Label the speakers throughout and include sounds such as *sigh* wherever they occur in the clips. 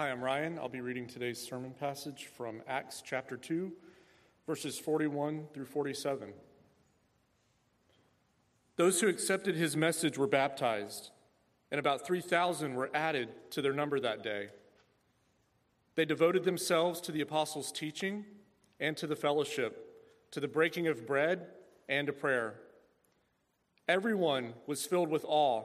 Speaker 1: Hi, I'm Ryan. I'll be reading today's sermon passage from Acts chapter 2, verses 41 through 47. Those who accepted his message were baptized, and about 3,000 were added to their number that day. They devoted themselves to the apostles' teaching and to the fellowship, to the breaking of bread and to prayer. Everyone was filled with awe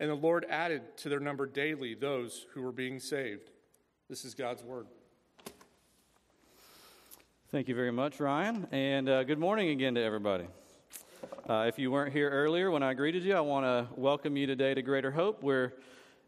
Speaker 1: And the Lord added to their number daily those who were being saved. This is God's word.
Speaker 2: Thank you very much, Ryan. And uh, good morning again to everybody. Uh, if you weren't here earlier when I greeted you, I want to welcome you today to Greater Hope. We're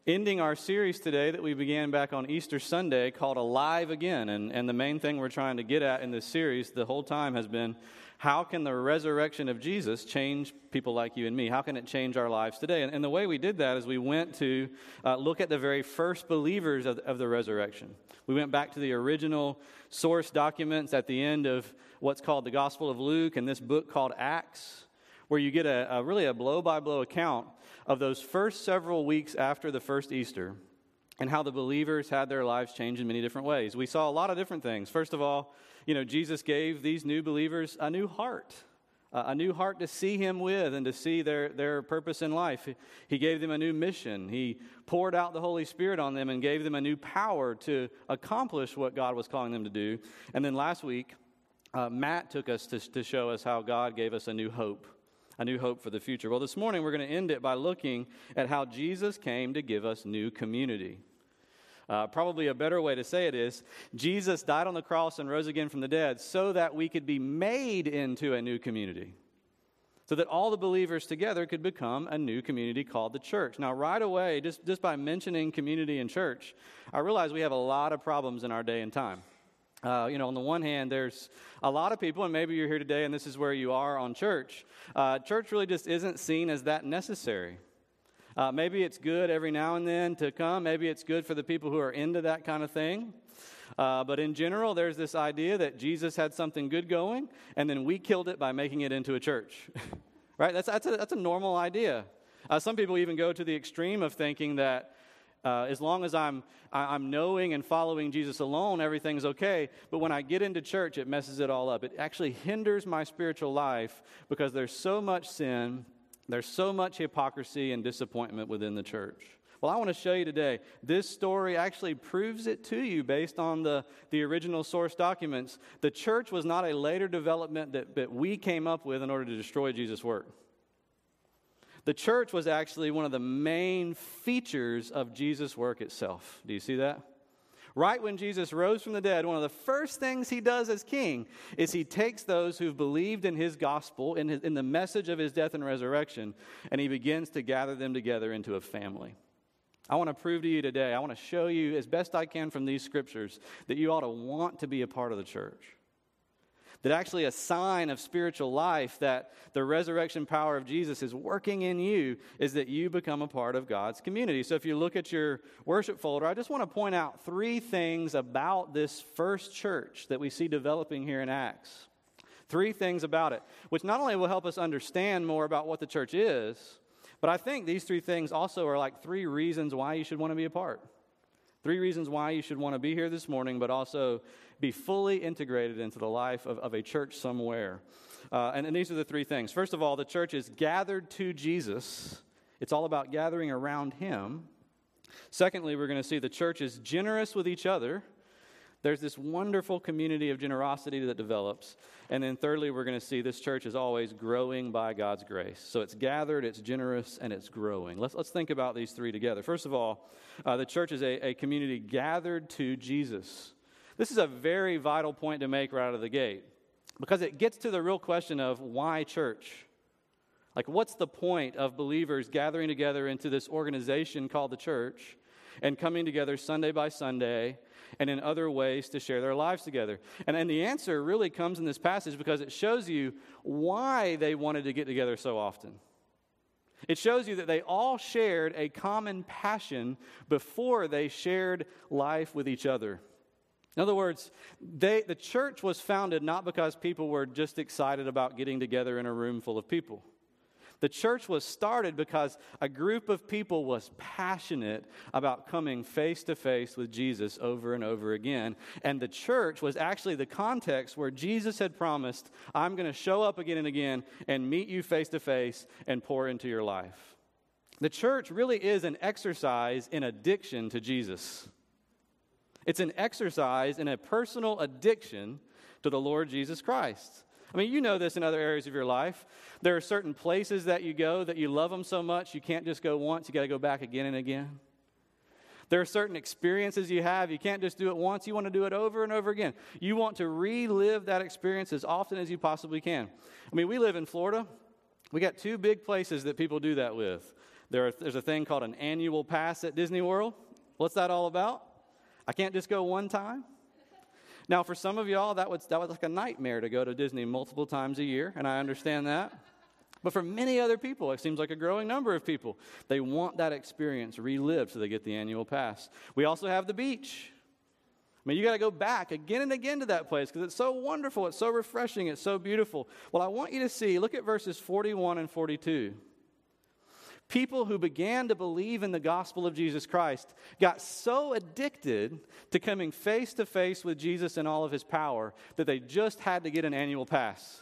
Speaker 2: ending our series today that we began back on Easter Sunday called Alive Again. And, and the main thing we're trying to get at in this series the whole time has been how can the resurrection of Jesus change people like you and me? How can it change our lives today? And, and the way we did that is we went to uh, look at the very first believers of, of the resurrection. We went back to the original source documents at the end of what's called the Gospel of Luke and this book called Acts, where you get a, a really a blow by blow account of those first several weeks after the first Easter and how the believers had their lives changed in many different ways. We saw a lot of different things. First of all, you know, Jesus gave these new believers a new heart, a new heart to see Him with and to see their, their purpose in life. He gave them a new mission. He poured out the Holy Spirit on them and gave them a new power to accomplish what God was calling them to do. And then last week, uh, Matt took us to, to show us how God gave us a new hope a new hope for the future. Well, this morning we're going to end it by looking at how Jesus came to give us new community. Uh, probably a better way to say it is Jesus died on the cross and rose again from the dead so that we could be made into a new community. So that all the believers together could become a new community called the church. Now, right away, just, just by mentioning community and church, I realize we have a lot of problems in our day and time. Uh, you know, on the one hand, there's a lot of people, and maybe you're here today and this is where you are on church. Uh, church really just isn't seen as that necessary. Uh, maybe it's good every now and then to come. Maybe it's good for the people who are into that kind of thing. Uh, but in general, there's this idea that Jesus had something good going, and then we killed it by making it into a church. *laughs* right? That's, that's, a, that's a normal idea. Uh, some people even go to the extreme of thinking that uh, as long as I'm, I'm knowing and following Jesus alone, everything's okay. But when I get into church, it messes it all up. It actually hinders my spiritual life because there's so much sin there's so much hypocrisy and disappointment within the church. Well, I want to show you today. This story actually proves it to you based on the, the original source documents. The church was not a later development that, that we came up with in order to destroy Jesus' work. The church was actually one of the main features of Jesus' work itself. Do you see that? Right when Jesus rose from the dead, one of the first things he does as king is he takes those who've believed in his gospel, in, his, in the message of his death and resurrection, and he begins to gather them together into a family. I want to prove to you today, I want to show you as best I can from these scriptures that you ought to want to be a part of the church that actually a sign of spiritual life that the resurrection power of Jesus is working in you is that you become a part of God's community. So if you look at your worship folder, I just want to point out three things about this first church that we see developing here in Acts. Three things about it, which not only will help us understand more about what the church is, but I think these three things also are like three reasons why you should want to be a part. Three reasons why you should want to be here this morning, but also be fully integrated into the life of, of a church somewhere. Uh, and, and these are the three things. First of all, the church is gathered to Jesus, it's all about gathering around him. Secondly, we're going to see the church is generous with each other. There's this wonderful community of generosity that develops. And then, thirdly, we're going to see this church is always growing by God's grace. So it's gathered, it's generous, and it's growing. Let's, let's think about these three together. First of all, uh, the church is a, a community gathered to Jesus. This is a very vital point to make right out of the gate because it gets to the real question of why church? Like, what's the point of believers gathering together into this organization called the church? and coming together Sunday by Sunday and in other ways to share their lives together? And, and the answer really comes in this passage because it shows you why they wanted to get together so often. It shows you that they all shared a common passion before they shared life with each other. In other words, they, the church was founded not because people were just excited about getting together in a room full of people. The church was started because a group of people was passionate about coming face to face with Jesus over and over again. And the church was actually the context where Jesus had promised, I'm going to show up again and again and meet you face to face and pour into your life. The church really is an exercise in addiction to Jesus. It's an exercise in a personal addiction to the Lord Jesus Christ. I mean, you know this in other areas of your life. There are certain places that you go that you love them so much, you can't just go once, you got to go back again and again. There are certain experiences you have, you can't just do it once, you want to do it over and over again. You want to relive that experience as often as you possibly can. I mean, we live in Florida. We got two big places that people do that with. There are, there's a thing called an annual pass at Disney World. What's that all about? I can't just go one time. Now, for some of y'all, that was, that was like a nightmare to go to Disney multiple times a year, and I understand that. But for many other people, it seems like a growing number of people, they want that experience relived so they get the annual pass. We also have the beach. I mean, you got to go back again and again to that place because it's so wonderful, it's so refreshing, it's so beautiful. Well, I want you to see, look at verses 41 and 42 people who began to believe in the gospel of Jesus Christ got so addicted to coming face to face with Jesus in all of his power that they just had to get an annual pass.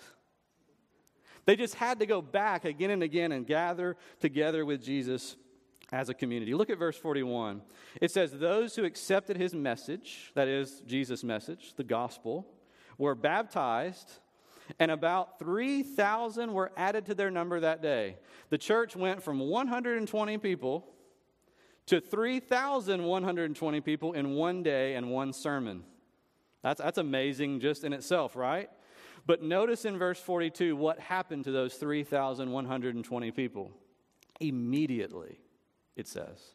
Speaker 2: They just had to go back again and again and gather together with Jesus as a community. Look at verse 41. It says, Those who accepted his message, that is, Jesus' message, the gospel, were baptized and about 3,000 were added to their number that day. The church went from 120 people to 3,120 people in one day and one sermon. That's, that's amazing just in itself, right? But notice in verse 42 what happened to those 3,120 people. Immediately, it says,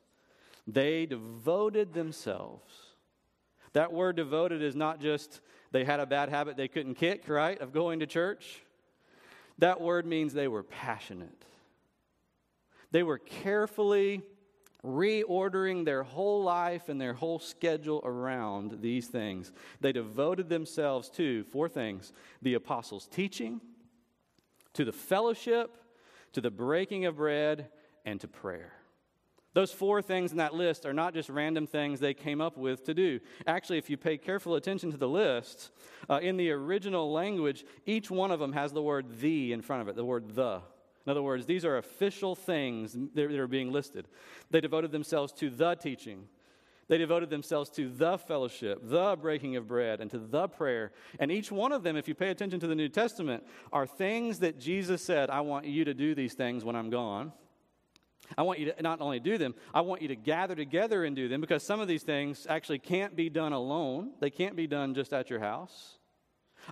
Speaker 2: they devoted themselves. That word devoted is not just they had a bad habit they couldn't kick, right, of going to church. That word means they were passionate. They were carefully reordering their whole life and their whole schedule around these things. They devoted themselves to four things the apostles' teaching, to the fellowship, to the breaking of bread, and to prayer. Those four things in that list are not just random things they came up with to do. Actually, if you pay careful attention to the list, uh, in the original language, each one of them has the word the in front of it, the word the. In other words, these are official things that are being listed. They devoted themselves to the teaching. They devoted themselves to the fellowship, the breaking of bread, and to the prayer. And each one of them, if you pay attention to the New Testament, are things that Jesus said, I want you to do these things when I'm gone. I want you to not only do them, I want you to gather together and do them because some of these things actually can't be done alone. They can't be done just at your house.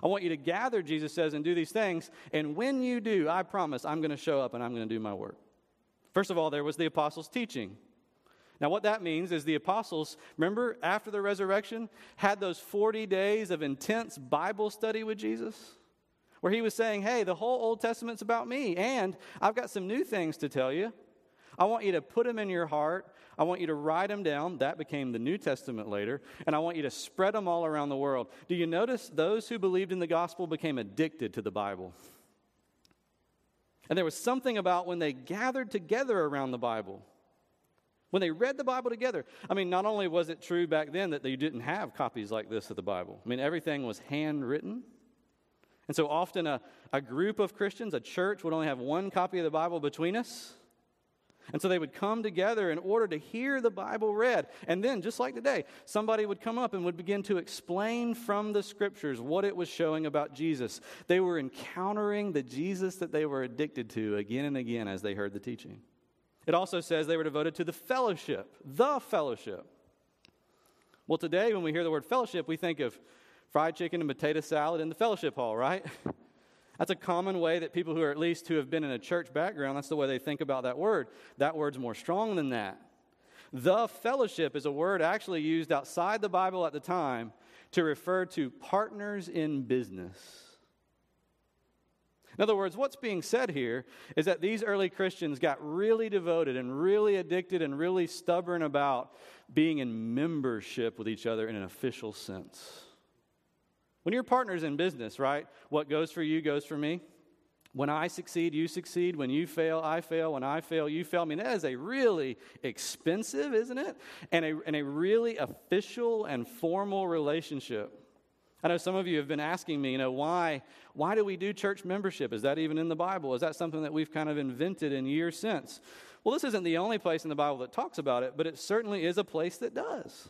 Speaker 2: I want you to gather, Jesus says, and do these things. And when you do, I promise I'm going to show up and I'm going to do my work. First of all, there was the apostles' teaching. Now, what that means is the apostles, remember, after the resurrection, had those 40 days of intense Bible study with Jesus, where he was saying, Hey, the whole Old Testament's about me, and I've got some new things to tell you. I want you to put them in your heart. I want you to write them down. That became the New Testament later. And I want you to spread them all around the world. Do you notice those who believed in the gospel became addicted to the Bible? And there was something about when they gathered together around the Bible, when they read the Bible together. I mean, not only was it true back then that they didn't have copies like this of the Bible, I mean, everything was handwritten. And so often a, a group of Christians, a church, would only have one copy of the Bible between us. And so they would come together in order to hear the Bible read. And then, just like today, somebody would come up and would begin to explain from the scriptures what it was showing about Jesus. They were encountering the Jesus that they were addicted to again and again as they heard the teaching. It also says they were devoted to the fellowship, the fellowship. Well, today, when we hear the word fellowship, we think of fried chicken and potato salad in the fellowship hall, right? *laughs* That's a common way that people who are at least who have been in a church background, that's the way they think about that word. That word's more strong than that. The fellowship is a word actually used outside the Bible at the time to refer to partners in business. In other words, what's being said here is that these early Christians got really devoted and really addicted and really stubborn about being in membership with each other in an official sense. When you're partners in business, right? What goes for you goes for me. When I succeed, you succeed. When you fail, I fail. When I fail, you fail. I mean, that is a really expensive, isn't it? And a, and a really official and formal relationship. I know some of you have been asking me, you know, why, why do we do church membership? Is that even in the Bible? Is that something that we've kind of invented in years since? Well, this isn't the only place in the Bible that talks about it, but it certainly is a place that does.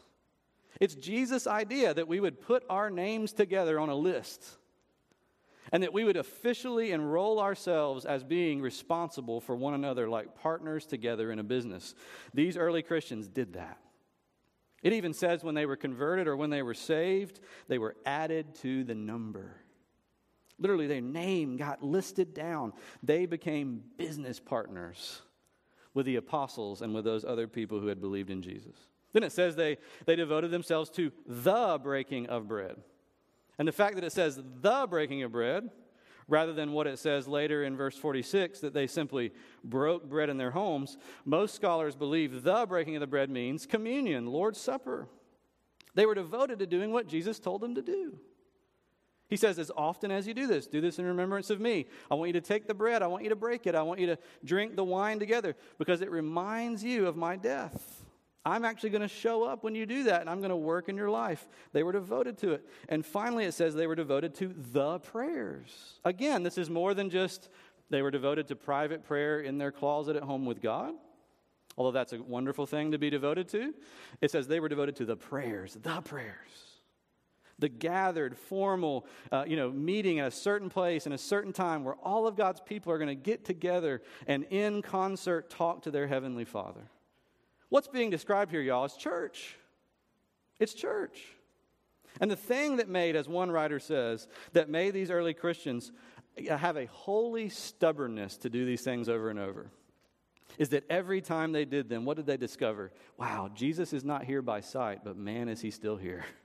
Speaker 2: It's Jesus' idea that we would put our names together on a list and that we would officially enroll ourselves as being responsible for one another like partners together in a business. These early Christians did that. It even says when they were converted or when they were saved, they were added to the number. Literally, their name got listed down. They became business partners with the apostles and with those other people who had believed in Jesus. Then it says they, they devoted themselves to the breaking of bread. And the fact that it says the breaking of bread rather than what it says later in verse 46 that they simply broke bread in their homes, most scholars believe the breaking of the bread means communion, Lord's Supper. They were devoted to doing what Jesus told them to do. He says, as often as you do this, do this in remembrance of me. I want you to take the bread, I want you to break it, I want you to drink the wine together because it reminds you of my death. I'm actually going to show up when you do that, and I'm going to work in your life. They were devoted to it. And finally, it says they were devoted to the prayers. Again, this is more than just they were devoted to private prayer in their closet at home with God, although that's a wonderful thing to be devoted to. It says they were devoted to the prayers, the prayers. The gathered, formal, uh, you know, meeting at a certain place in a certain time where all of God's people are going to get together and in concert talk to their Heavenly Father. What's being described here, y'all, is church. It's church. And the thing that made, as one writer says, that made these early Christians have a holy stubbornness to do these things over and over is that every time they did them, what did they discover? Wow, Jesus is not here by sight, but man, is he still here. *laughs*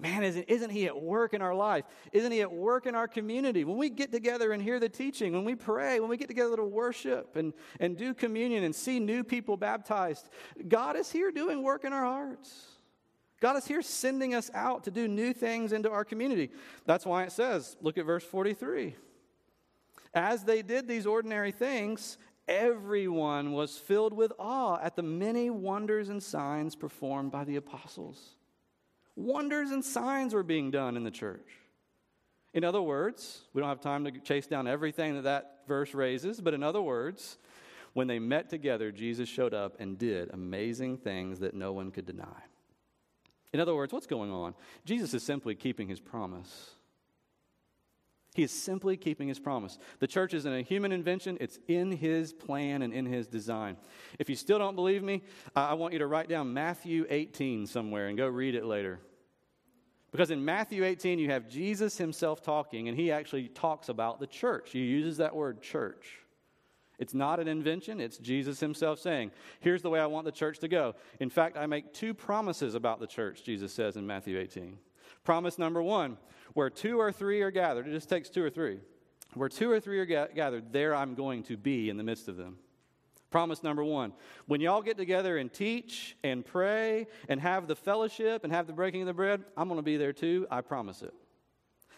Speaker 2: Man, isn't, isn't he at work in our life? Isn't he at work in our community? When we get together and hear the teaching, when we pray, when we get together to worship and, and do communion and see new people baptized, God is here doing work in our hearts. God is here sending us out to do new things into our community. That's why it says, look at verse 43. As they did these ordinary things, everyone was filled with awe at the many wonders and signs performed by the apostles. Wonders and signs were being done in the church. In other words, we don't have time to chase down everything that that verse raises, but in other words, when they met together, Jesus showed up and did amazing things that no one could deny. In other words, what's going on? Jesus is simply keeping his promise. He is simply keeping his promise. The church isn't a human invention, it's in his plan and in his design. If you still don't believe me, I want you to write down Matthew 18 somewhere and go read it later. Because in Matthew 18, you have Jesus himself talking, and he actually talks about the church. He uses that word church. It's not an invention, it's Jesus himself saying, Here's the way I want the church to go. In fact, I make two promises about the church, Jesus says in Matthew 18. Promise number one, where two or three are gathered, it just takes two or three. Where two or three are ga- gathered, there I'm going to be in the midst of them. Promise number one when y'all get together and teach and pray and have the fellowship and have the breaking of the bread, I'm going to be there too. I promise it.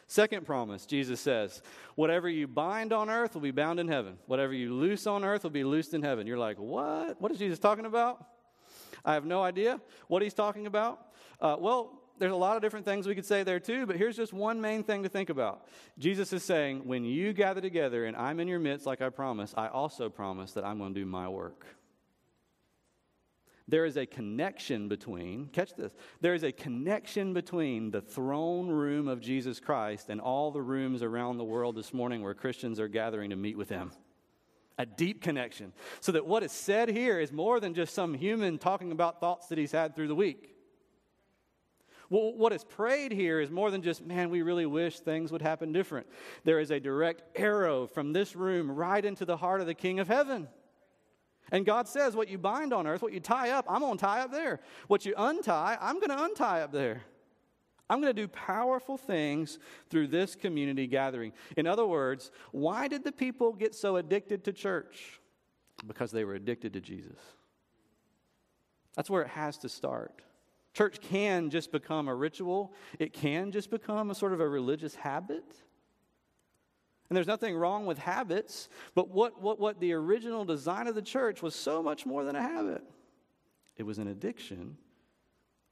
Speaker 2: Second promise, Jesus says, whatever you bind on earth will be bound in heaven. Whatever you loose on earth will be loosed in heaven. You're like, what? What is Jesus talking about? I have no idea what he's talking about. Uh, well, there's a lot of different things we could say there too, but here's just one main thing to think about. Jesus is saying, when you gather together and I'm in your midst, like I promised, I also promise that I'm going to do my work. There is a connection between, catch this, there is a connection between the throne room of Jesus Christ and all the rooms around the world this morning where Christians are gathering to meet with Him a deep connection. So that what is said here is more than just some human talking about thoughts that he's had through the week. What is prayed here is more than just, man, we really wish things would happen different. There is a direct arrow from this room right into the heart of the King of Heaven. And God says, What you bind on earth, what you tie up, I'm going to tie up there. What you untie, I'm going to untie up there. I'm going to do powerful things through this community gathering. In other words, why did the people get so addicted to church? Because they were addicted to Jesus. That's where it has to start. Church can just become a ritual, it can just become a sort of a religious habit. And there's nothing wrong with habits, but what, what, what the original design of the church was so much more than a habit. It was an addiction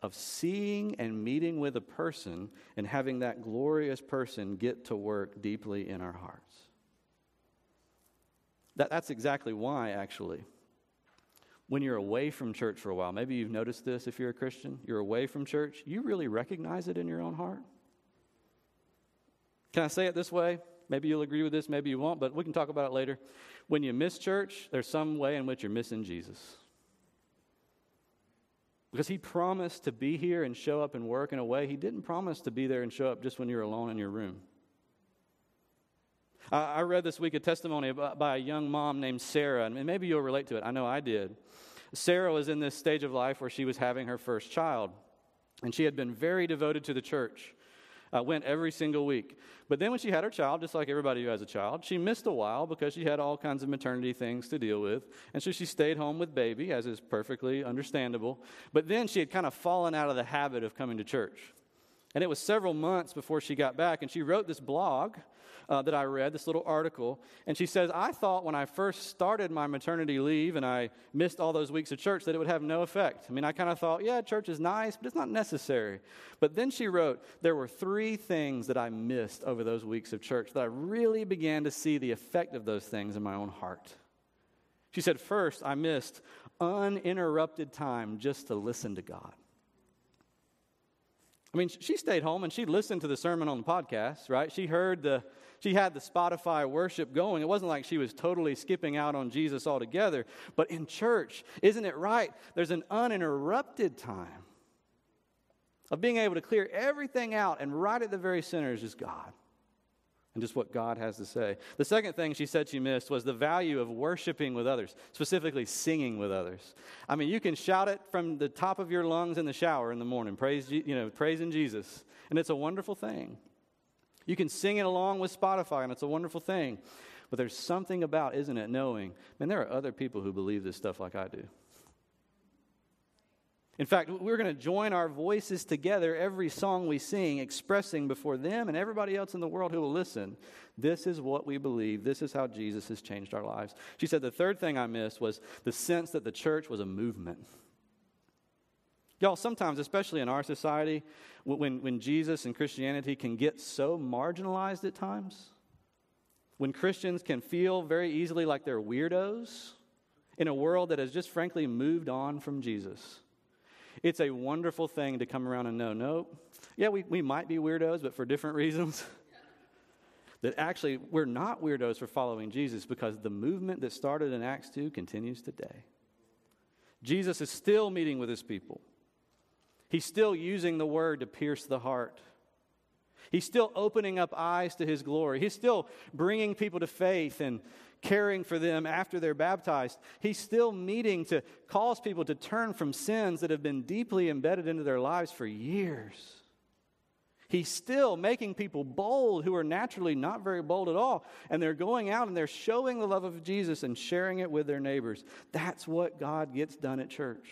Speaker 2: of seeing and meeting with a person and having that glorious person get to work deeply in our hearts. That, that's exactly why, actually, when you're away from church for a while, maybe you've noticed this if you're a Christian, you're away from church, you really recognize it in your own heart. Can I say it this way? Maybe you'll agree with this, maybe you won't, but we can talk about it later. When you miss church, there's some way in which you're missing Jesus. Because he promised to be here and show up and work in a way. He didn't promise to be there and show up just when you're alone in your room. I read this week a testimony by a young mom named Sarah, and maybe you'll relate to it. I know I did. Sarah was in this stage of life where she was having her first child, and she had been very devoted to the church uh, went every single week. But then when she had her child, just like everybody who has a child, she missed a while because she had all kinds of maternity things to deal with. And so she stayed home with baby, as is perfectly understandable. But then she had kind of fallen out of the habit of coming to church. And it was several months before she got back, and she wrote this blog uh, that I read, this little article. And she says, I thought when I first started my maternity leave and I missed all those weeks of church that it would have no effect. I mean, I kind of thought, yeah, church is nice, but it's not necessary. But then she wrote, there were three things that I missed over those weeks of church that I really began to see the effect of those things in my own heart. She said, first, I missed uninterrupted time just to listen to God. I mean, she stayed home and she listened to the sermon on the podcast, right? She heard the, she had the Spotify worship going. It wasn't like she was totally skipping out on Jesus altogether. But in church, isn't it right? There's an uninterrupted time of being able to clear everything out, and right at the very center is just God and just what God has to say. The second thing she said she missed was the value of worshiping with others, specifically singing with others. I mean, you can shout it from the top of your lungs in the shower in the morning, praise, you know, praising Jesus, and it's a wonderful thing. You can sing it along with Spotify, and it's a wonderful thing. But there's something about, isn't it, knowing, man, there are other people who believe this stuff like I do. In fact, we're going to join our voices together every song we sing, expressing before them and everybody else in the world who will listen. This is what we believe. This is how Jesus has changed our lives. She said the third thing I missed was the sense that the church was a movement. Y'all, sometimes, especially in our society, when, when Jesus and Christianity can get so marginalized at times, when Christians can feel very easily like they're weirdos in a world that has just frankly moved on from Jesus it's a wonderful thing to come around and know, no, yeah, we, we might be weirdos, but for different *laughs* reasons. that actually we're not weirdos for following Jesus because the movement that started in Acts 2 continues today. Jesus is still meeting with his people. He's still using the word to pierce the heart. He's still opening up eyes to his glory. He's still bringing people to faith and caring for them after they're baptized. He's still meeting to cause people to turn from sins that have been deeply embedded into their lives for years. He's still making people bold who are naturally not very bold at all. And they're going out and they're showing the love of Jesus and sharing it with their neighbors. That's what God gets done at church.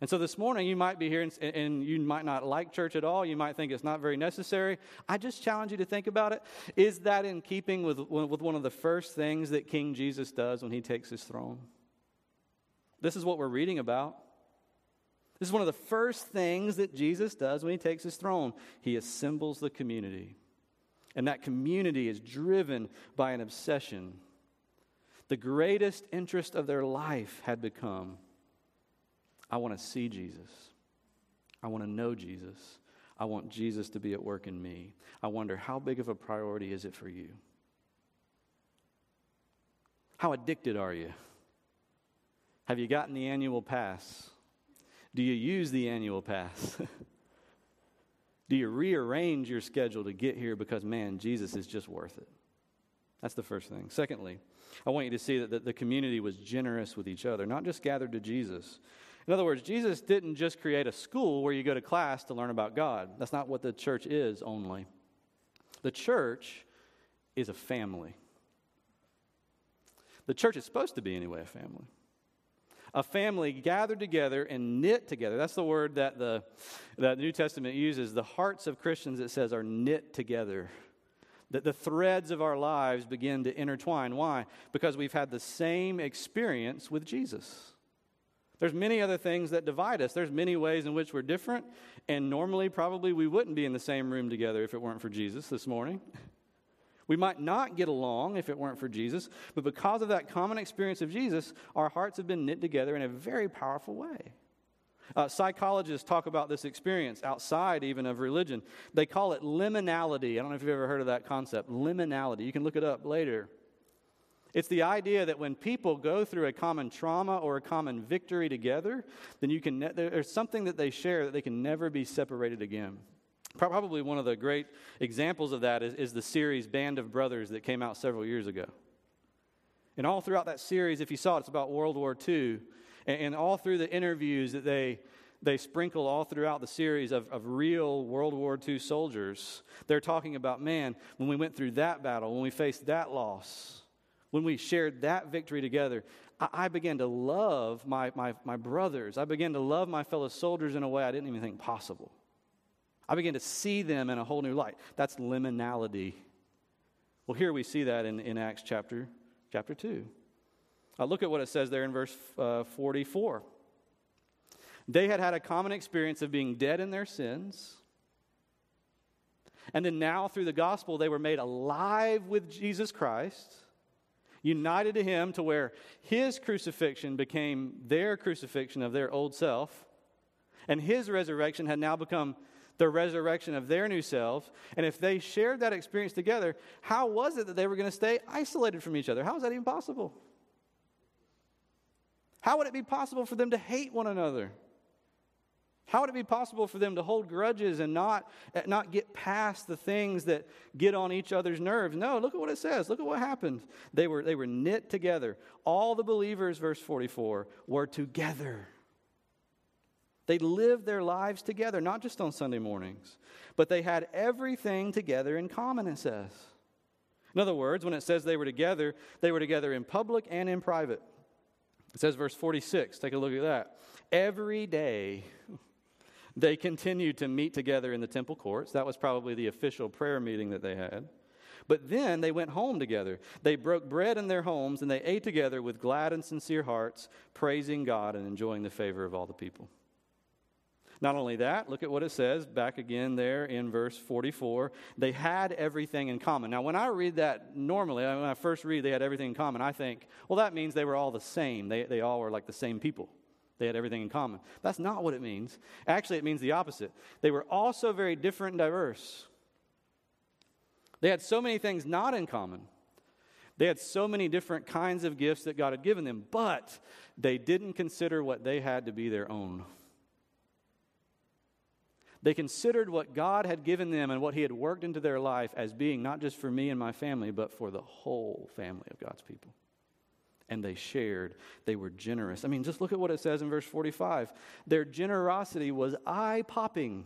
Speaker 2: And so this morning, you might be here and, and, you might not like church at all. You might think it's not very necessary. I just challenge you to think about it. Is that in keeping with, with one of the first things that King Jesus does when he takes his throne? This is what we're reading about. This is one of the first things that Jesus does when he takes his throne. He assembles the community. And that community is driven by an obsession. The greatest interest of their life had become I want to see Jesus. I want to know Jesus. I want Jesus to be at work in me. I wonder how big of a priority is it for you? How addicted are you? Have you gotten the annual pass? Do you use the annual pass? *laughs* Do you rearrange your schedule to get here because, man, Jesus is just worth it? That's the first thing. Secondly, I want you to see that the, community was generous with each other, not just gathered to Jesus. In other words, Jesus didn't just create a school where you go to class to learn about God. That's not what the church is only. The church is a family. The church is supposed to be, anyway, a family. A family gathered together and knit together. That's the word that the, that the New Testament uses. The hearts of Christians, it says, are knit together that the threads of our lives begin to intertwine. Why? Because we've had the same experience with Jesus. There's many other things that divide us. There's many ways in which we're different, and normally probably we wouldn't be in the same room together if it weren't for Jesus this morning. *laughs* We might not get along if it weren't for Jesus, but because of that common experience of Jesus, our hearts have been knit together in a very powerful way. Uh, psychologists talk about this experience outside even of religion. They call it liminality. I don't know if you've ever heard of that concept. Liminality. You can look it up later. It's the idea that when people go through a common trauma or a common victory together, then you can ne- there's something that they share that they can never be separated again. Probably one of the great examples of that is, is the series Band of Brothers that came out several years ago. And all throughout that series, if you saw it, it's about World War II. And, and all through the interviews that they, they sprinkle all throughout the series of, of real World War II soldiers, they're talking about, man, when we went through that battle, when we faced that loss, when we shared that victory together, I, I began to love my, my, my brothers. I began to love my fellow soldiers in a way I didn't even think possible. I began to see them in a whole new light. That's liminality. Well, here we see that in, in Acts chapter, chapter 2. Uh, look at what it says there in verse uh, 44. They had had a common experience of being dead in their sins. And then now, through the gospel, they were made alive with Jesus Christ, united to Him to where His crucifixion became their crucifixion of their old self, and His resurrection had now become the resurrection of their new selves. And if they shared that experience together, how was it that they were going to stay isolated from each other? How is that even possible? How would it be possible for them to hate one another? How would it be possible for them to hold grudges and not, eh, not get past the things that get on each other's nerves? No, look at what it says. Look at what happened. They were, they were knit together. All the believers, verse 44, were together. They lived their lives together, not just on Sunday mornings, but they had everything together in common, it says. In other words, when it says they were together, they were together in public and in private. It says, verse 46, take a look at that. Every day they continued to meet together in the temple courts. That was probably the official prayer meeting that they had. But then they went home together. They broke bread in their homes and they ate together with glad and sincere hearts, praising God and enjoying the favor of all the people. Not only that, look at what it says back again there in verse 44. They had everything in common. Now, when I read that normally, when I first read they had everything in common, I think, well, that means they were all the same. They, they all were like the same people. They had everything in common. That's not what it means. Actually, it means the opposite. They were also very different and diverse. They had so many things not in common. They had so many different kinds of gifts that God had given them, but they didn't consider what they had to be their own. They considered what God had given them and what He had worked into their life as being not just for me and my family, but for the whole family of God's people. And they shared, they were generous. I mean, just look at what it says in verse 45. Their generosity was eye popping,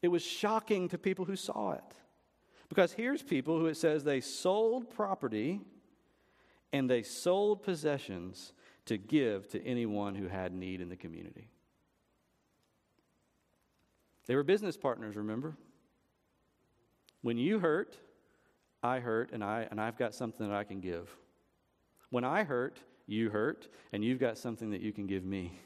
Speaker 2: it was shocking to people who saw it. Because here's people who it says they sold property and they sold possessions to give to anyone who had need in the community. They were business partners, remember? When you hurt, I hurt, and, I, and I've got something that I can give. When I hurt, you hurt, and you've got something that you can give me.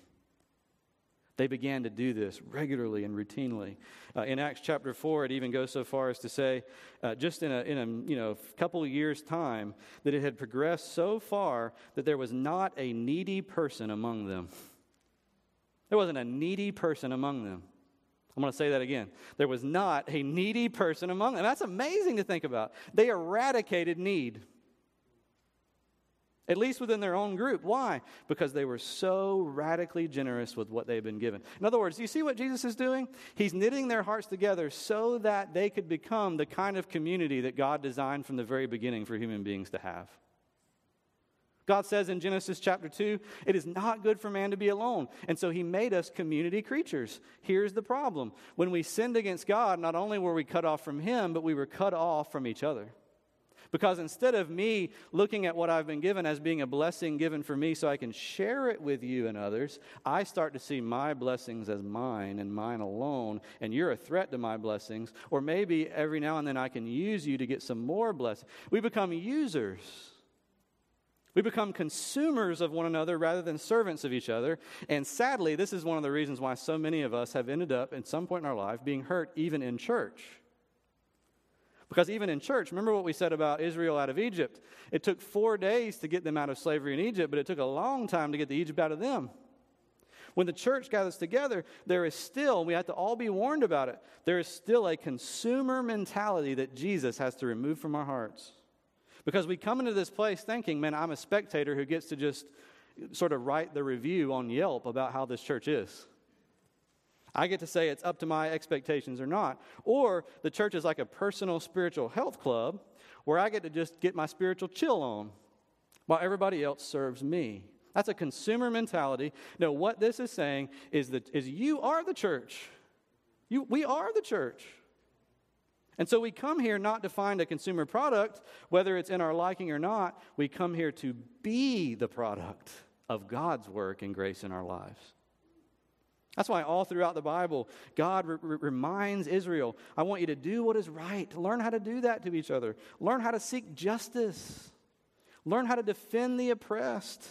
Speaker 2: They began to do this regularly and routinely. Uh, in Acts chapter 4, it even goes so far as to say, uh, just in a, in a you know, couple of years' time, that it had progressed so far that there was not a needy person among them. There wasn't a needy person among them. I'm going to say that again. There was not a needy person among them. That's amazing to think about. They eradicated need. At least within their own group. Why? Because they were so radically generous with what they've been given. In other words, you see what Jesus is doing? He's knitting their hearts together so that they could become the kind of community that God designed from the very beginning for human beings to have. God says in Genesis chapter 2, it is not good for man to be alone. And so he made us community creatures. Here's the problem when we sinned against God, not only were we cut off from him, but we were cut off from each other. Because instead of me looking at what I've been given as being a blessing given for me so I can share it with you and others, I start to see my blessings as mine and mine alone, and you're a threat to my blessings. Or maybe every now and then I can use you to get some more blessings. We become users. We become consumers of one another rather than servants of each other. And sadly, this is one of the reasons why so many of us have ended up, at some point in our life, being hurt even in church. Because even in church, remember what we said about Israel out of Egypt? It took four days to get them out of slavery in Egypt, but it took a long time to get the Egypt out of them. When the church gathers together, there is still, we have to all be warned about it, there is still a consumer mentality that Jesus has to remove from our hearts. Because we come into this place thinking, man, I'm a spectator who gets to just sort of write the review on Yelp about how this church is. I get to say it's up to my expectations or not. Or the church is like a personal spiritual health club where I get to just get my spiritual chill on while everybody else serves me. That's a consumer mentality. No, what this is saying is that is you are the church. You, we are the church. And so we come here not to find a consumer product, whether it's in our liking or not. We come here to be the product of God's work and grace in our lives. That's why all throughout the Bible, God re- re- reminds Israel, I want you to do what is right. Learn how to do that to each other. Learn how to seek justice. Learn how to defend the oppressed.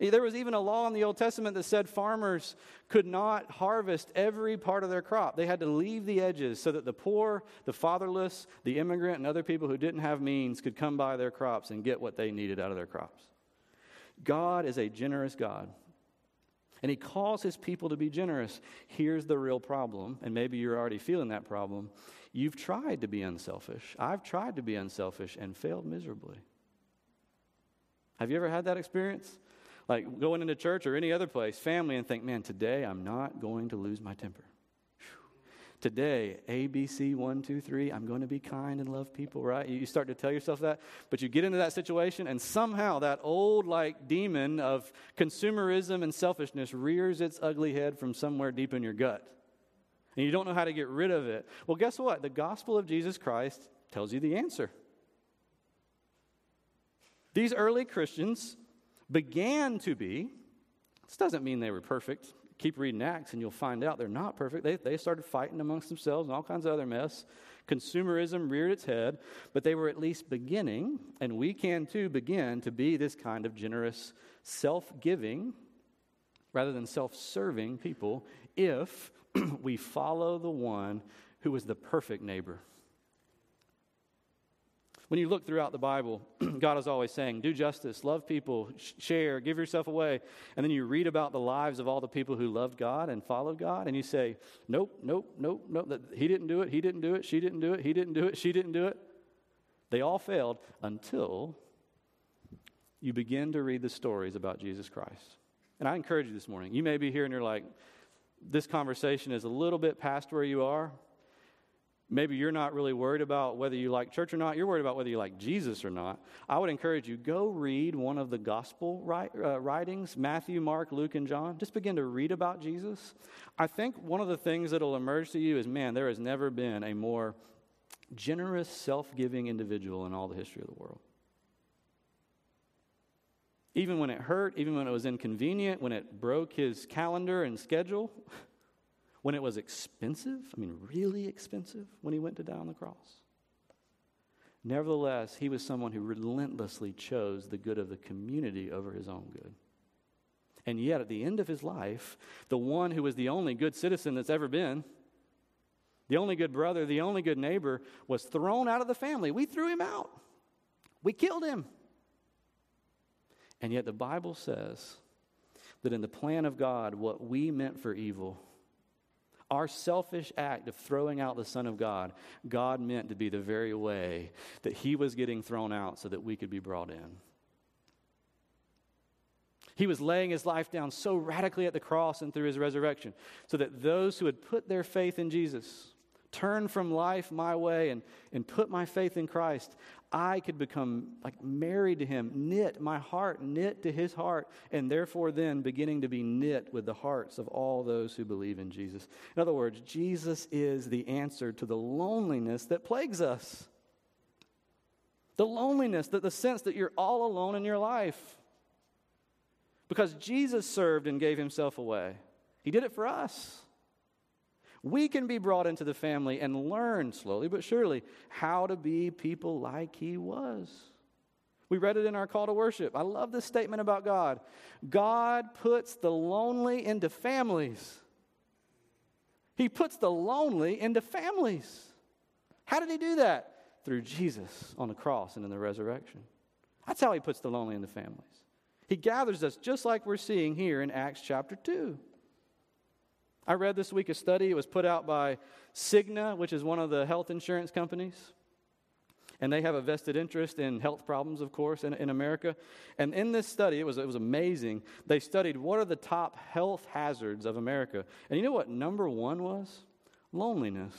Speaker 2: Eh, there was even a law in the Old Testament that said farmers could not harvest every part of their crop. They had to leave the edges so that the poor, the fatherless, the immigrant, and other people who didn't have means could come by their crops and get what they needed out of their crops. God is a generous God. And he calls his people to be generous. Here's the real problem, and maybe you're already feeling that problem. You've tried to be unselfish. I've tried to be unselfish and failed miserably. Have you ever had that experience? Like going into church or any other place, family, and think, man, today I'm not going to lose my temper. Today, ABC, one, two, three, I'm going to be kind and love people, right? You start to tell yourself that, but you get into that situation, and somehow that old, like, demon of consumerism and selfishness rears its ugly head from somewhere deep in your gut. And you don't know how to get rid of it. Well, guess what? The gospel of Jesus Christ tells you the answer. These early Christians began to be, this doesn't mean they were perfect keep reading Acts and you'll find out they're not perfect. They, they started fighting amongst themselves and all kinds of other mess. Consumerism reared its head, but they were at least beginning, and we can too begin to be this kind of generous, self giving, rather than self serving people if *clears throat* we follow the one who was the perfect neighbor. When you look throughout the Bible, *clears throat* God is always saying, do justice, love people, share, give yourself away. And then you read about the lives of all the people who loved God and followed God, and you say, nope, nope, nope, nope. He didn't do it, he didn't do it, she didn't do it, he didn't do it, she didn't do it. They all failed until you begin to read the stories about Jesus Christ. And I encourage you this morning, you may be here and you're like, this conversation is a little bit past where you are. Maybe you're not really worried about whether you like church or not. You're worried about whether you like Jesus or not. I would encourage you go read one of the gospel uh, writings Matthew, Mark, Luke, and John. Just begin to read about Jesus. I think one of the things that'll emerge to you is man, there has never been a more generous, self giving individual in all the history of the world. Even when it hurt, even when it was inconvenient, when it broke his calendar and schedule. When it was expensive, I mean, really expensive, when he went to die on the cross. Nevertheless, he was someone who relentlessly chose the good of the community over his own good. And yet, at the end of his life, the one who was the only good citizen that's ever been, the only good brother, the only good neighbor, was thrown out of the family. We threw him out, we killed him. And yet, the Bible says that in the plan of God, what we meant for evil, our selfish act of throwing out the Son of God, God meant to be the very way that He was getting thrown out so that we could be brought in. He was laying his life down so radically at the cross and through his resurrection, so that those who had put their faith in Jesus, turn from life my way and, and put my faith in Christ, I could become like married to him, knit my heart, knit to his heart, and therefore then beginning to be knit with the hearts of all those who believe in Jesus. In other words, Jesus is the answer to the loneliness that plagues us. The loneliness, that the sense that you're all alone in your life. Because Jesus served and gave himself away. He did it for us. We can be brought into the family and learn slowly but surely how to be people like he was. We read it in our call to worship. I love this statement about God. God puts the lonely into families. He puts the lonely into families. How did he do that? Through Jesus on the cross and in the resurrection. That's how he puts the lonely into families. He gathers us just like we're seeing here in Acts chapter 2. I read this week a study. It was put out by Cigna, which is one of the health insurance companies. And they have a vested interest in health problems, of course, in, in America. And in this study, it was, it was amazing. They studied what are the top health hazards of America. And you know what number one was? Loneliness.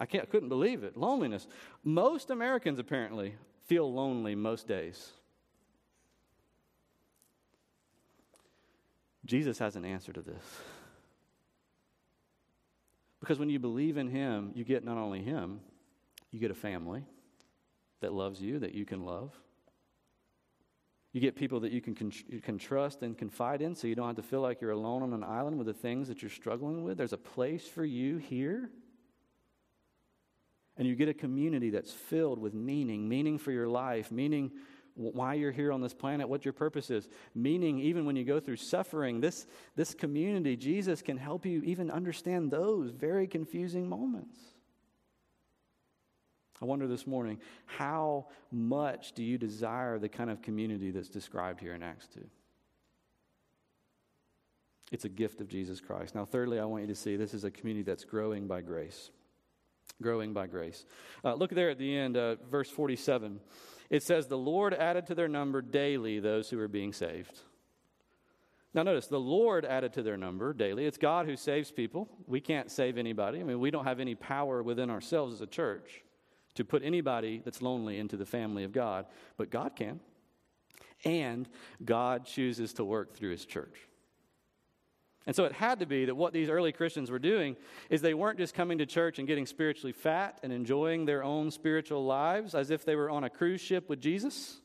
Speaker 2: I, can't, I couldn't believe it. Loneliness. Most Americans, apparently, feel lonely most days. Jesus has an answer to this. Because when you believe in Him, you get not only Him, you get a family that loves you, that you can love. You get people that you can, you can trust and confide in so you don't have to feel like you're alone on an island with the things that you're struggling with. There's a place for you here. And you get a community that's filled with meaning, meaning for your life, meaning why you're here on this planet, what your purpose is. Meaning, even when you go through suffering, this, this community, Jesus can help you even understand those very confusing moments. I wonder this morning, how much do you desire the kind of community that's described here in Acts 2? It's a gift of Jesus Christ. Now, thirdly, I want you to see this is a community that's growing by grace. Growing by grace. Uh, look there at the end, uh, verse 47 it says, The Lord added to their number daily those who were being saved. Now, notice, the Lord added to their number daily. It's God who saves people. We can't save anybody. I mean, we don't have any power within ourselves as a church to put anybody that's lonely into the family of God, but God can. And God chooses to work through his church. And so it had to be that what these early Christians were doing is they weren't just coming to church and getting spiritually fat and enjoying their own spiritual lives as if they were on a cruise ship with Jesus.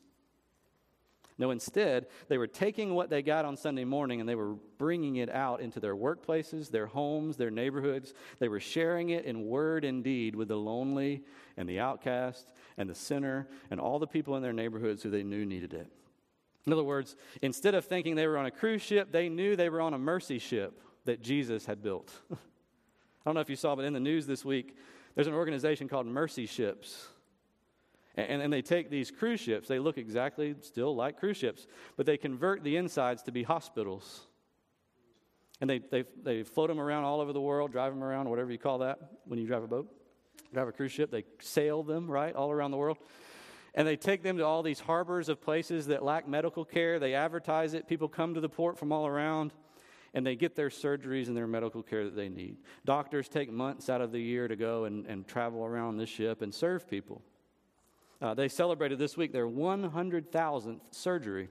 Speaker 2: No, instead, they were taking what they got on Sunday morning and they were bringing it out into their workplaces, their homes, their neighborhoods. They were sharing it in word and deed with the lonely and the outcast and the sinner and all the people in their neighborhoods who they knew needed it. In other words, instead of thinking they were on a cruise ship, they knew they were on a mercy ship that Jesus had built. *laughs* I don't know if you saw, but in the news this week, there's an organization called Mercy Ships. And, and, they take these cruise ships, they look exactly still like cruise ships, but they convert the insides to be hospitals. And they, they, they float them around all over the world, drive them around, whatever you call that when you drive a boat. Drive a cruise ship, they sail them, right, all around the world. And they take them to all these harbors of places that lack medical care. They advertise it. People come to the port from all around and they get their surgeries and their medical care that they need. Doctors take months out of the year to go and, and travel around the ship and serve people. Uh, they celebrated this week their 100,000th surgery.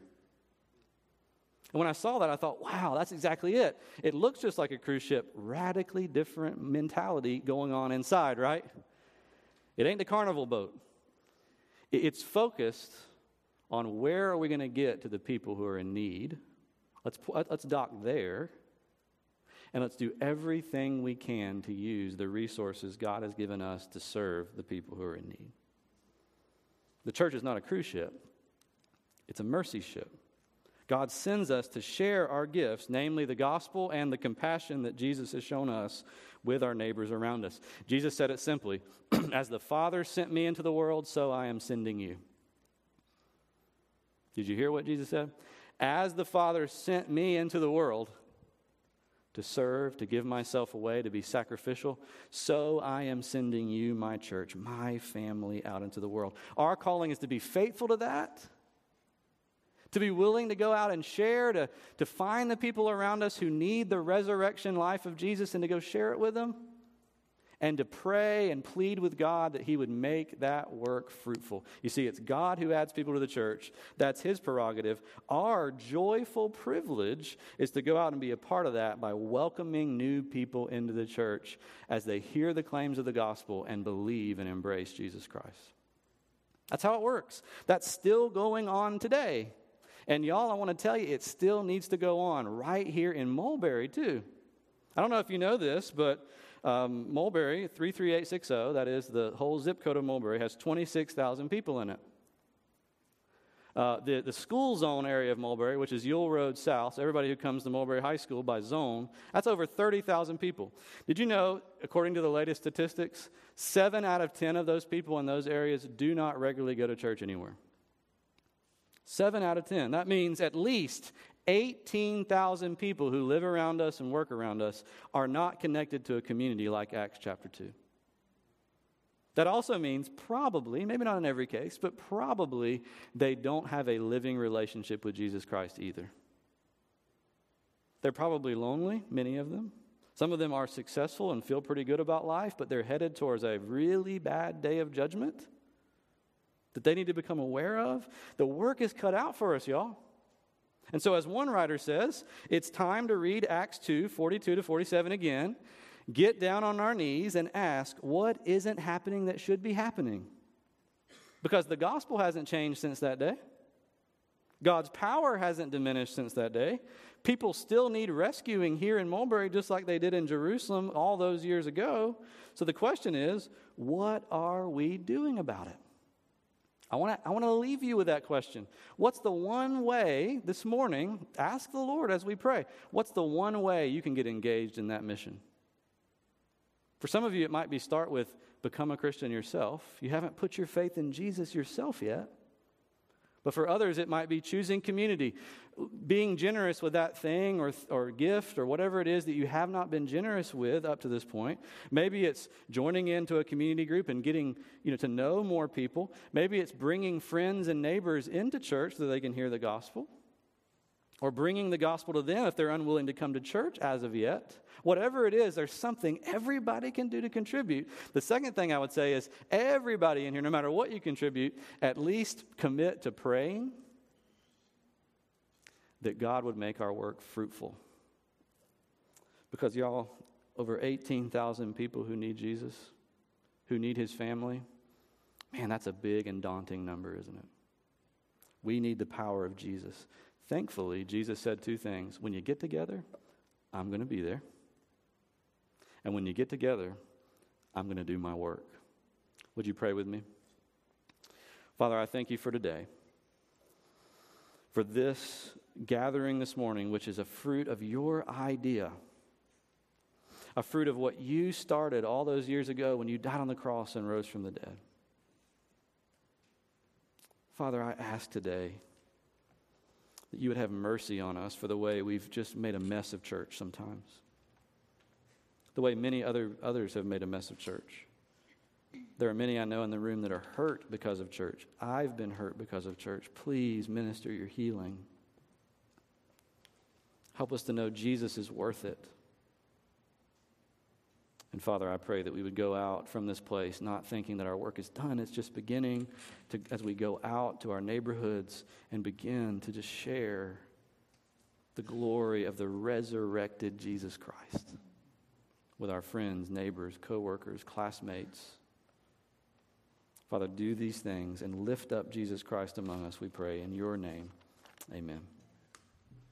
Speaker 2: And when I saw that, I thought, wow, that's exactly it. It looks just like a cruise ship, radically different mentality going on inside, right? It ain't the carnival boat. It's focused on where are we going to get to the people who are in need. Let's, let's dock there. And let's do everything we can to use the resources God has given us to serve the people who are in need. The church is not a cruise ship, it's a mercy ship. God sends us to share our gifts, namely the gospel and the compassion that Jesus has shown us with our neighbors around us. Jesus said it simply *clears throat* As the Father sent me into the world, so I am sending you. Did you hear what Jesus said? As the Father sent me into the world to serve, to give myself away, to be sacrificial, so I am sending you, my church, my family, out into the world. Our calling is to be faithful to that to be willing to go out and share, to, to find the people around us who need the resurrection life of Jesus and to go share it with them, and to pray and plead with God that He would make that work fruitful. You see, it's God who adds people to the church, that's His prerogative. Our joyful privilege is to go out and be a part of that by welcoming new people into the church as they hear the claims of the gospel and believe and embrace Jesus Christ. That's how it works. That's still going on today. And y'all, I want to tell you, it still needs to go on right here in Mulberry, too. I don't know if you know this, but um, Mulberry, 33860, that is the whole zip code of Mulberry, has 26,000 people in it. Uh, the, the school zone area of Mulberry, which is Yule Road South, so everybody who comes to Mulberry High School by zone, that's over 30,000 people. Did you know, according to the latest statistics, seven out of 10 of those people in those areas do not regularly go to church anywhere? Seven out of 10. That means at least 18,000 people who live around us and work around us are not connected to a community like Acts chapter 2. That also means probably, maybe not in every case, but probably they don't have a living relationship with Jesus Christ either. They're probably lonely, many of them. Some of them are successful and feel pretty good about life, but they're headed towards a really bad day of judgment that they need to become aware of. The work is cut out for us, y'all. And so, as one writer says, it's time to read Acts 2 42 to 47 again, get down on our knees, and ask what isn't happening that should be happening. Because the gospel hasn't changed since that day. God's power hasn't diminished since that day. People still need rescuing here in Mulberry, just like they did in Jerusalem all those years ago. So the question is what are we doing about it? I want to I want to leave you with that question. What's the one way this morning? Ask the Lord as we pray. What's the one way you can get engaged in that mission? For some of you, it might be start with become a Christian yourself. You haven't put your faith in Jesus yourself yet. But for others, it might be choosing community, being generous with that thing or, or gift or whatever it is that you have not been generous with up to this point. Maybe it's joining into a community group and getting you know, to know more people. Maybe it's bringing friends and neighbors into church so they can hear the gospel or bringing the gospel to them if they're unwilling to come to church as of yet. Whatever it is, there's something everybody can do to contribute. The second thing I would say is everybody in here, no matter what you contribute, at least commit to praying that God would make our work fruitful. Because, y'all, over 18,000 people who need Jesus, who need his family, man, that's a big and daunting number, isn't it? We need the power of Jesus. Thankfully, Jesus said two things. When you get together, I'm going to be there. And when you get together, I'm going to do my work. Would you pray with me? Father, I thank you for today, for this gathering this morning, which is a fruit of your idea, a fruit of what you started all those years ago when you died on the cross and rose from the dead. Father, I ask today that you would have mercy on us for the way we've just made a mess of church sometimes, the way many other, others have made a mess of church. There are many I know in the room that are hurt because of church. I've been hurt because of church. Please minister your healing. Help us to know Jesus is worth it. And Father, I pray that we would go out from this place not thinking that our work is done. It's just beginning to, as we go out to our neighborhoods and begin to just share the glory of the resurrected Jesus Christ with our friends, neighbors, coworkers, classmates. Father, do these things and lift up Jesus Christ among us, we pray. In your name, amen.